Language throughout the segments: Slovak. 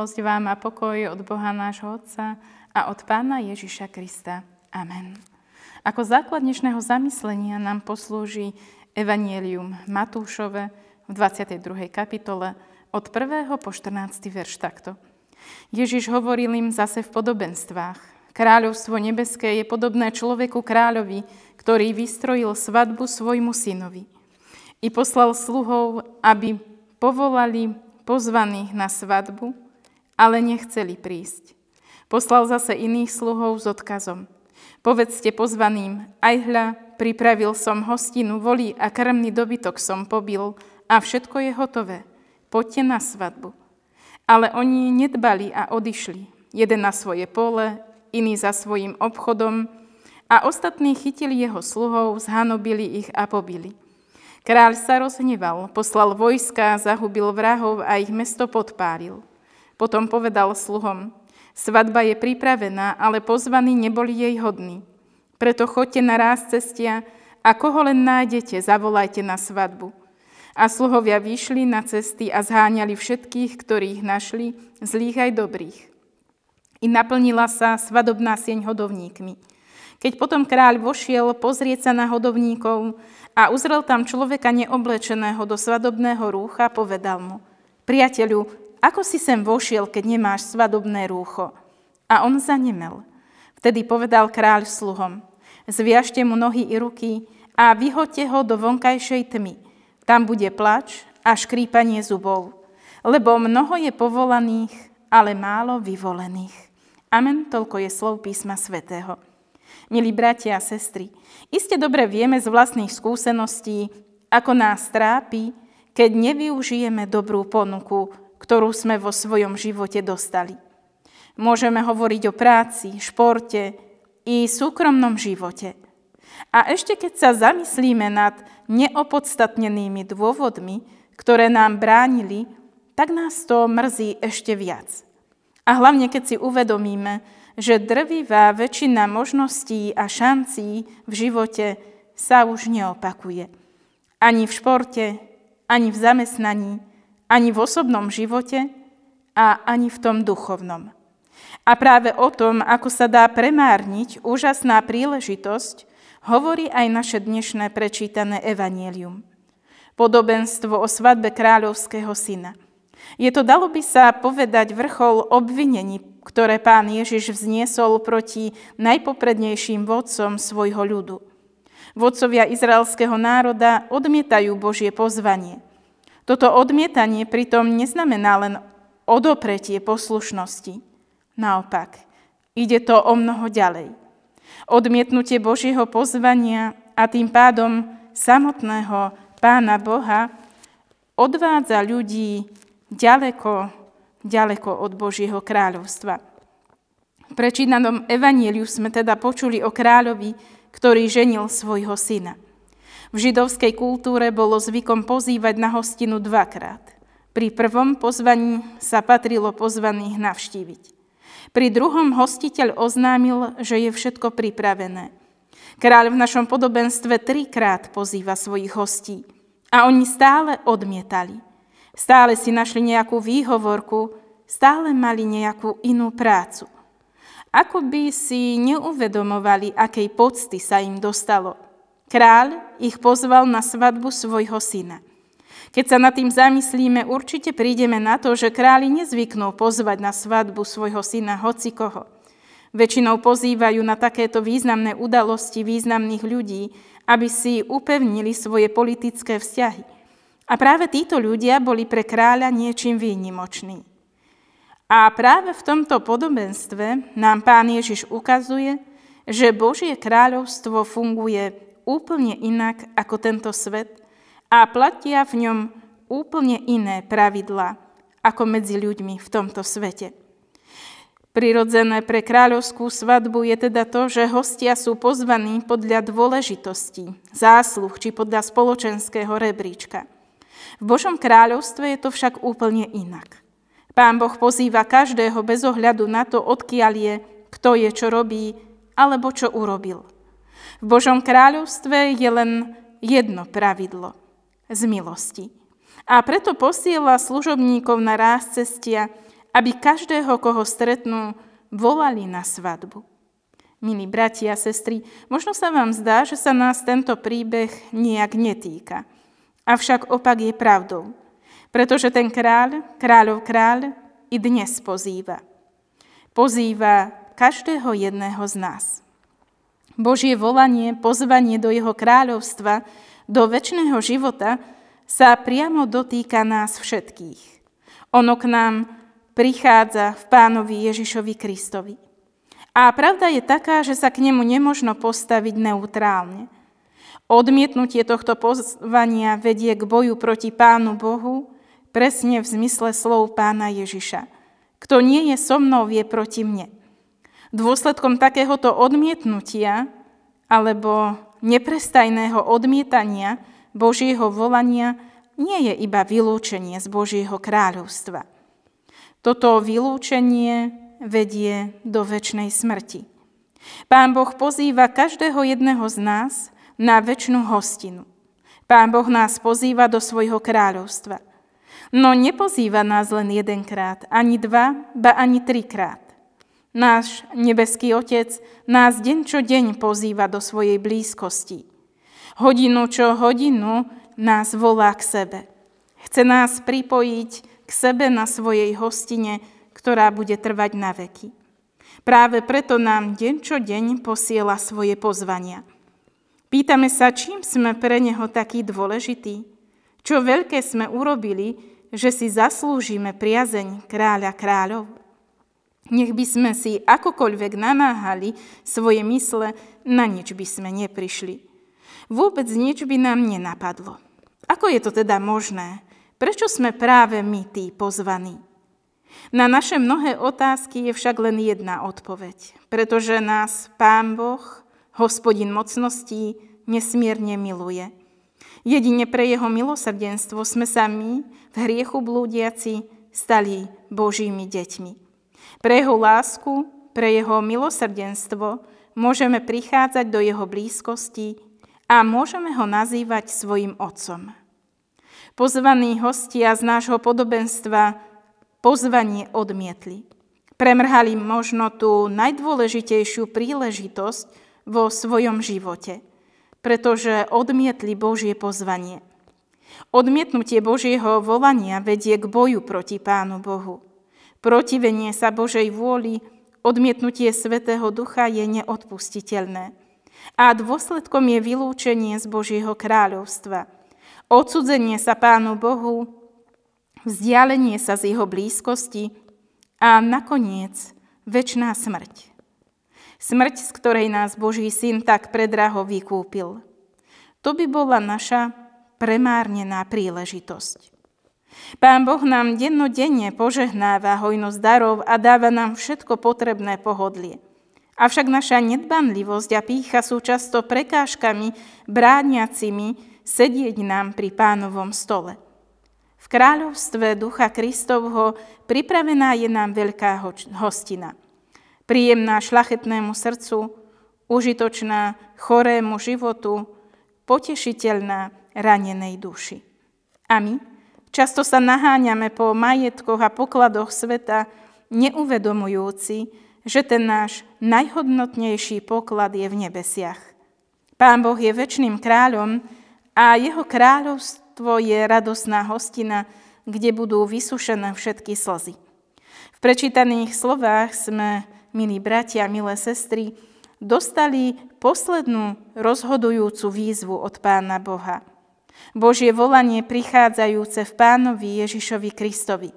Milosť vám a pokoj od Boha nášho Otca a od Pána Ježiša Krista. Amen. Ako základ dnešného zamyslenia nám poslúži Evangelium Matúšove v 22. kapitole od 1. po 14. verš takto. Ježiš hovoril im zase v podobenstvách. Kráľovstvo nebeské je podobné človeku kráľovi, ktorý vystrojil svadbu svojmu synovi. I poslal sluhov, aby povolali pozvaných na svadbu, ale nechceli prísť. Poslal zase iných sluhov s odkazom. Povedzte pozvaným, aj hľa, pripravil som hostinu, volí a krmný dobytok som pobil a všetko je hotové. Poďte na svadbu. Ale oni nedbali a odišli. Jeden na svoje pole, iný za svojim obchodom a ostatní chytili jeho sluhov, zhanobili ich a pobili. Kráľ sa rozhneval, poslal vojska, zahubil vrahov a ich mesto podpáril. Potom povedal sluhom, svadba je pripravená, ale pozvaní neboli jej hodní. Preto choďte na ráz cestia a koho len nájdete, zavolajte na svadbu. A sluhovia vyšli na cesty a zháňali všetkých, ktorých našli, zlých aj dobrých. I naplnila sa svadobná sieň hodovníkmi. Keď potom kráľ vošiel pozrieť sa na hodovníkov, a uzrel tam človeka neoblečeného do svadobného rúcha, povedal mu, priateľu, ako si sem vošiel, keď nemáš svadobné rúcho? A on zanemel. Vtedy povedal kráľ sluhom, zviažte mu nohy i ruky a vyhoďte ho do vonkajšej tmy. Tam bude plač a škrípanie zubov, lebo mnoho je povolaných, ale málo vyvolených. Amen, toľko je slov písma svätého. Milí bratia a sestry, iste dobre vieme z vlastných skúseností, ako nás trápi, keď nevyužijeme dobrú ponuku, ktorú sme vo svojom živote dostali. Môžeme hovoriť o práci, športe i súkromnom živote. A ešte keď sa zamyslíme nad neopodstatnenými dôvodmi, ktoré nám bránili, tak nás to mrzí ešte viac. A hlavne keď si uvedomíme, že drvivá väčšina možností a šancí v živote sa už neopakuje. Ani v športe, ani v zamestnaní, ani v osobnom živote a ani v tom duchovnom. A práve o tom, ako sa dá premárniť úžasná príležitosť, hovorí aj naše dnešné prečítané evanielium. Podobenstvo o svadbe kráľovského syna. Je to, dalo by sa povedať, vrchol obvinení ktoré pán Ježiš vzniesol proti najpoprednejším vodcom svojho ľudu. Vodcovia izraelského národa odmietajú Božie pozvanie. Toto odmietanie pritom neznamená len odopretie poslušnosti. Naopak, ide to o mnoho ďalej. Odmietnutie Božieho pozvania a tým pádom samotného Pána Boha odvádza ľudí ďaleko ďaleko od Božieho kráľovstva. V prečítanom evaníliu sme teda počuli o kráľovi, ktorý ženil svojho syna. V židovskej kultúre bolo zvykom pozývať na hostinu dvakrát. Pri prvom pozvaní sa patrilo pozvaných navštíviť. Pri druhom hostiteľ oznámil, že je všetko pripravené. Kráľ v našom podobenstve trikrát pozýva svojich hostí a oni stále odmietali. Stále si našli nejakú výhovorku, stále mali nejakú inú prácu. Ako by si neuvedomovali, akej pocty sa im dostalo. Kráľ ich pozval na svadbu svojho syna. Keď sa nad tým zamyslíme, určite prídeme na to, že králi nezvyknú pozvať na svadbu svojho syna hocikoho. Väčšinou pozývajú na takéto významné udalosti významných ľudí, aby si upevnili svoje politické vzťahy. A práve títo ľudia boli pre kráľa niečím výnimoční. A práve v tomto podobenstve nám pán Ježiš ukazuje, že Božie kráľovstvo funguje úplne inak ako tento svet a platia v ňom úplne iné pravidlá ako medzi ľuďmi v tomto svete. Prirodzené pre kráľovskú svadbu je teda to, že hostia sú pozvaní podľa dôležitosti, zásluh či podľa spoločenského rebríčka. V Božom kráľovstve je to však úplne inak. Pán Boh pozýva každého bez ohľadu na to, odkiaľ je, kto je, čo robí, alebo čo urobil. V Božom kráľovstve je len jedno pravidlo – z milosti. A preto posiela služobníkov na ráz cestia, aby každého, koho stretnú, volali na svadbu. Milí bratia a sestry, možno sa vám zdá, že sa nás tento príbeh nejak netýka. Avšak opak je pravdou, pretože ten kráľ, kráľov kráľ, i dnes pozýva. Pozýva každého jedného z nás. Božie volanie, pozvanie do jeho kráľovstva, do väčšného života sa priamo dotýka nás všetkých. Ono k nám prichádza v pánovi Ježišovi Kristovi. A pravda je taká, že sa k nemu nemožno postaviť neutrálne. Odmietnutie tohto pozvania vedie k boju proti Pánu Bohu, presne v zmysle slov Pána Ježiša. Kto nie je so mnou, je proti mne. Dôsledkom takéhoto odmietnutia alebo neprestajného odmietania Božieho volania nie je iba vylúčenie z Božieho kráľovstva. Toto vylúčenie vedie do väčšnej smrti. Pán Boh pozýva každého jedného z nás na väčšnú hostinu. Pán Boh nás pozýva do svojho kráľovstva. No nepozýva nás len jedenkrát, ani dva, ba ani trikrát. Náš nebeský Otec nás deň čo deň pozýva do svojej blízkosti. Hodinu čo hodinu nás volá k sebe. Chce nás pripojiť k sebe na svojej hostine, ktorá bude trvať na veky. Práve preto nám deň čo deň posiela svoje pozvania. Pýtame sa, čím sme pre Neho takí dôležití? Čo veľké sme urobili, že si zaslúžime priazeň kráľa kráľov? Nech by sme si akokoľvek namáhali svoje mysle, na nič by sme neprišli. Vôbec nič by nám nenapadlo. Ako je to teda možné? Prečo sme práve my tí pozvaní? Na naše mnohé otázky je však len jedna odpoveď. Pretože nás Pán Boh, hospodin mocností, nesmierne miluje. Jedine pre jeho milosrdenstvo sme sa my, v hriechu blúdiaci, stali Božími deťmi. Pre jeho lásku, pre jeho milosrdenstvo môžeme prichádzať do jeho blízkosti a môžeme ho nazývať svojim otcom. Pozvaní hostia z nášho podobenstva pozvanie odmietli. Premrhali možno tú najdôležitejšiu príležitosť vo svojom živote, pretože odmietli Božie pozvanie. Odmietnutie Božieho volania vedie k boju proti Pánu Bohu. Protivenie sa Božej vôli, odmietnutie Svetého Ducha je neodpustiteľné. A dôsledkom je vylúčenie z Božieho kráľovstva. Odsudzenie sa Pánu Bohu vzdialenie sa z jeho blízkosti a nakoniec väčšiná smrť. Smrť, z ktorej nás Boží syn tak predraho vykúpil. To by bola naša premárnená príležitosť. Pán Boh nám dennodenne požehnáva hojnosť darov a dáva nám všetko potrebné pohodlie. Avšak naša nedbanlivosť a pícha sú často prekážkami brániacimi sedieť nám pri pánovom stole. V kráľovstve Ducha Kristovho pripravená je nám veľká hostina. Príjemná šlachetnému srdcu, užitočná chorému životu, potešiteľná ranenej duši. A často sa naháňame po majetkoch a pokladoch sveta, neuvedomujúci, že ten náš najhodnotnejší poklad je v nebesiach. Pán Boh je väčšným kráľom a jeho kráľovstvo je radosná hostina, kde budú vysušené všetky slzy. V prečítaných slovách sme, milí bratia, milé sestry, dostali poslednú rozhodujúcu výzvu od Pána Boha. Božie volanie prichádzajúce v Pánovi Ježišovi Kristovi.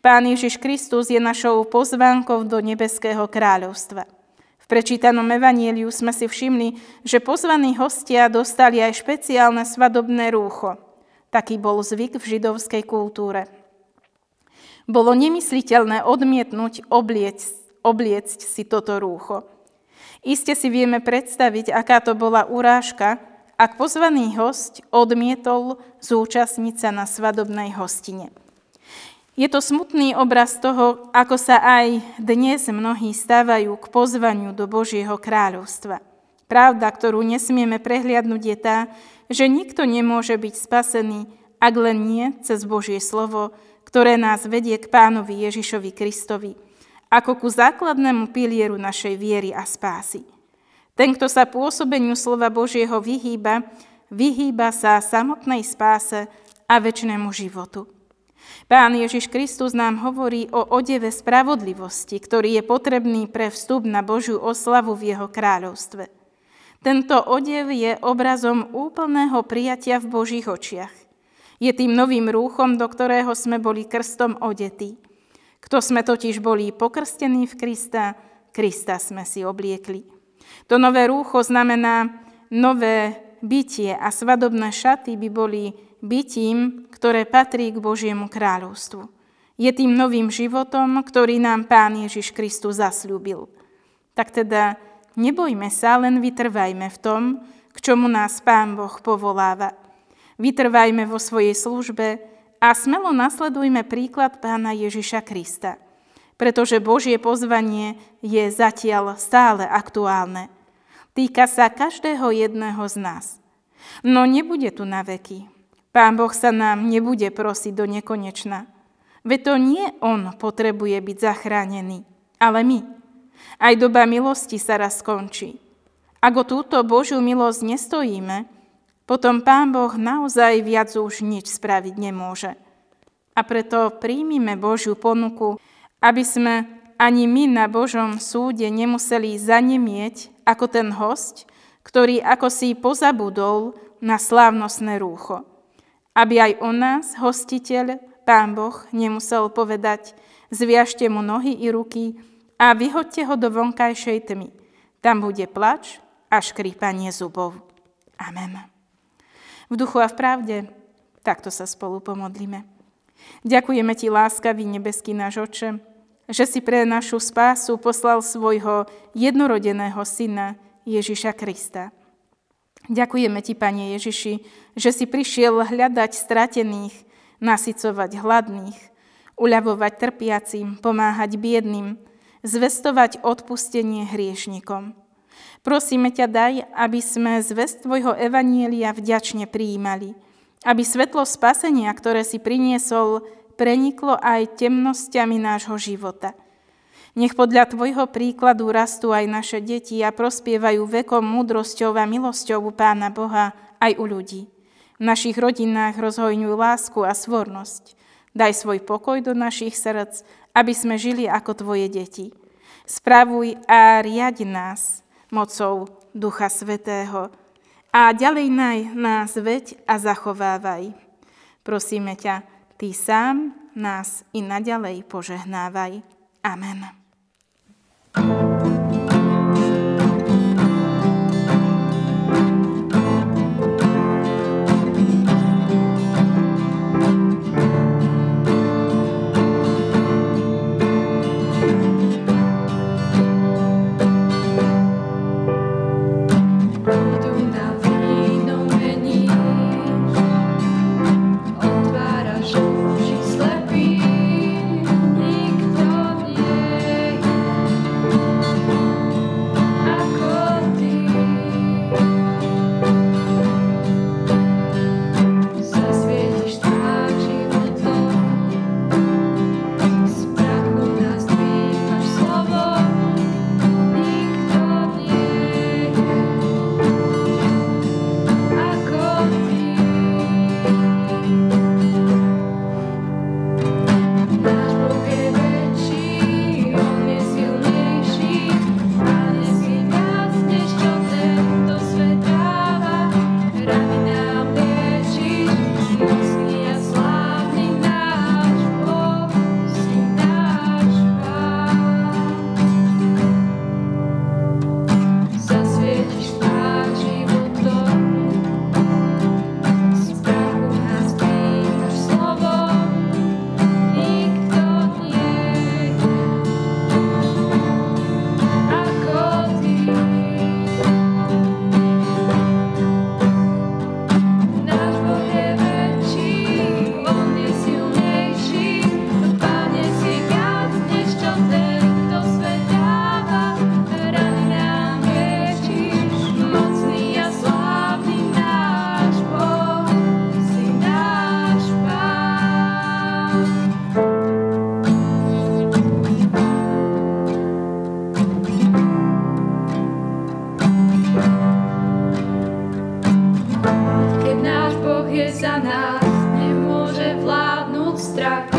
Pán Ježiš Kristus je našou pozvánkou do nebeského kráľovstva. V prečítanom evanieliu sme si všimli, že pozvaní hostia dostali aj špeciálne svadobné rúcho – taký bol zvyk v židovskej kultúre. Bolo nemysliteľné odmietnúť obliecť, obliecť si toto rúcho. Iste si vieme predstaviť, aká to bola urážka, ak pozvaný host odmietol zúčastniť sa na svadobnej hostine. Je to smutný obraz toho, ako sa aj dnes mnohí stávajú k pozvaniu do Božieho kráľovstva. Pravda, ktorú nesmieme prehliadnúť, je tá, že nikto nemôže byť spasený, ak len nie cez Božie slovo, ktoré nás vedie k pánovi Ježišovi Kristovi, ako ku základnému pilieru našej viery a spásy. Ten, kto sa pôsobeniu slova Božieho vyhýba, vyhýba sa samotnej spáse a väčšnému životu. Pán Ježiš Kristus nám hovorí o odeve spravodlivosti, ktorý je potrebný pre vstup na Božiu oslavu v jeho kráľovstve. Tento odev je obrazom úplného prijatia v Božích očiach. Je tým novým rúchom, do ktorého sme boli krstom odetí. Kto sme totiž boli pokrstení v Krista, Krista sme si obliekli. To nové rúcho znamená nové bytie a svadobné šaty by boli bytím, ktoré patrí k Božiemu kráľovstvu. Je tým novým životom, ktorý nám Pán Ježiš Kristus zasľúbil. Tak teda nebojme sa, len vytrvajme v tom, k čomu nás Pán Boh povoláva. Vytrvajme vo svojej službe a smelo nasledujme príklad Pána Ježiša Krista, pretože Božie pozvanie je zatiaľ stále aktuálne. Týka sa každého jedného z nás. No nebude tu na veky. Pán Boh sa nám nebude prosiť do nekonečna. Veď to nie On potrebuje byť zachránený, ale my. Aj doba milosti sa raz skončí. Ak o túto Božiu milosť nestojíme, potom Pán Boh naozaj viac už nič spraviť nemôže. A preto príjmime Božiu ponuku, aby sme ani my na Božom súde nemuseli zanemieť ako ten host, ktorý ako si pozabudol na slávnostné rúcho aby aj o nás, hostiteľ, Pán Boh, nemusel povedať, zviažte mu nohy i ruky a vyhoďte ho do vonkajšej tmy. Tam bude plač a škrípanie zubov. Amen. V duchu a v pravde takto sa spolu pomodlíme. Ďakujeme Ti, láskavý nebeský náš oče, že si pre našu spásu poslal svojho jednorodeného syna Ježiša Krista Ďakujeme Ti, Pane Ježiši, že si prišiel hľadať stratených, nasycovať hladných, uľavovať trpiacim, pomáhať biedným, zvestovať odpustenie hriešnikom. Prosíme ťa daj, aby sme zvest Tvojho Evanielia vďačne prijímali, aby svetlo spasenia, ktoré si priniesol, preniklo aj temnosťami nášho života – nech podľa Tvojho príkladu rastú aj naše deti a prospievajú vekom múdrosťou a milosťou u Pána Boha aj u ľudí. V našich rodinách rozhojňuj lásku a svornosť. Daj svoj pokoj do našich srdc, aby sme žili ako Tvoje deti. Spravuj a riadi nás mocou Ducha Svetého a ďalej naj nás veď a zachovávaj. Prosíme ťa, Ty sám nás i naďalej požehnávaj. Amen. za nás, nemôže vládnuť strach.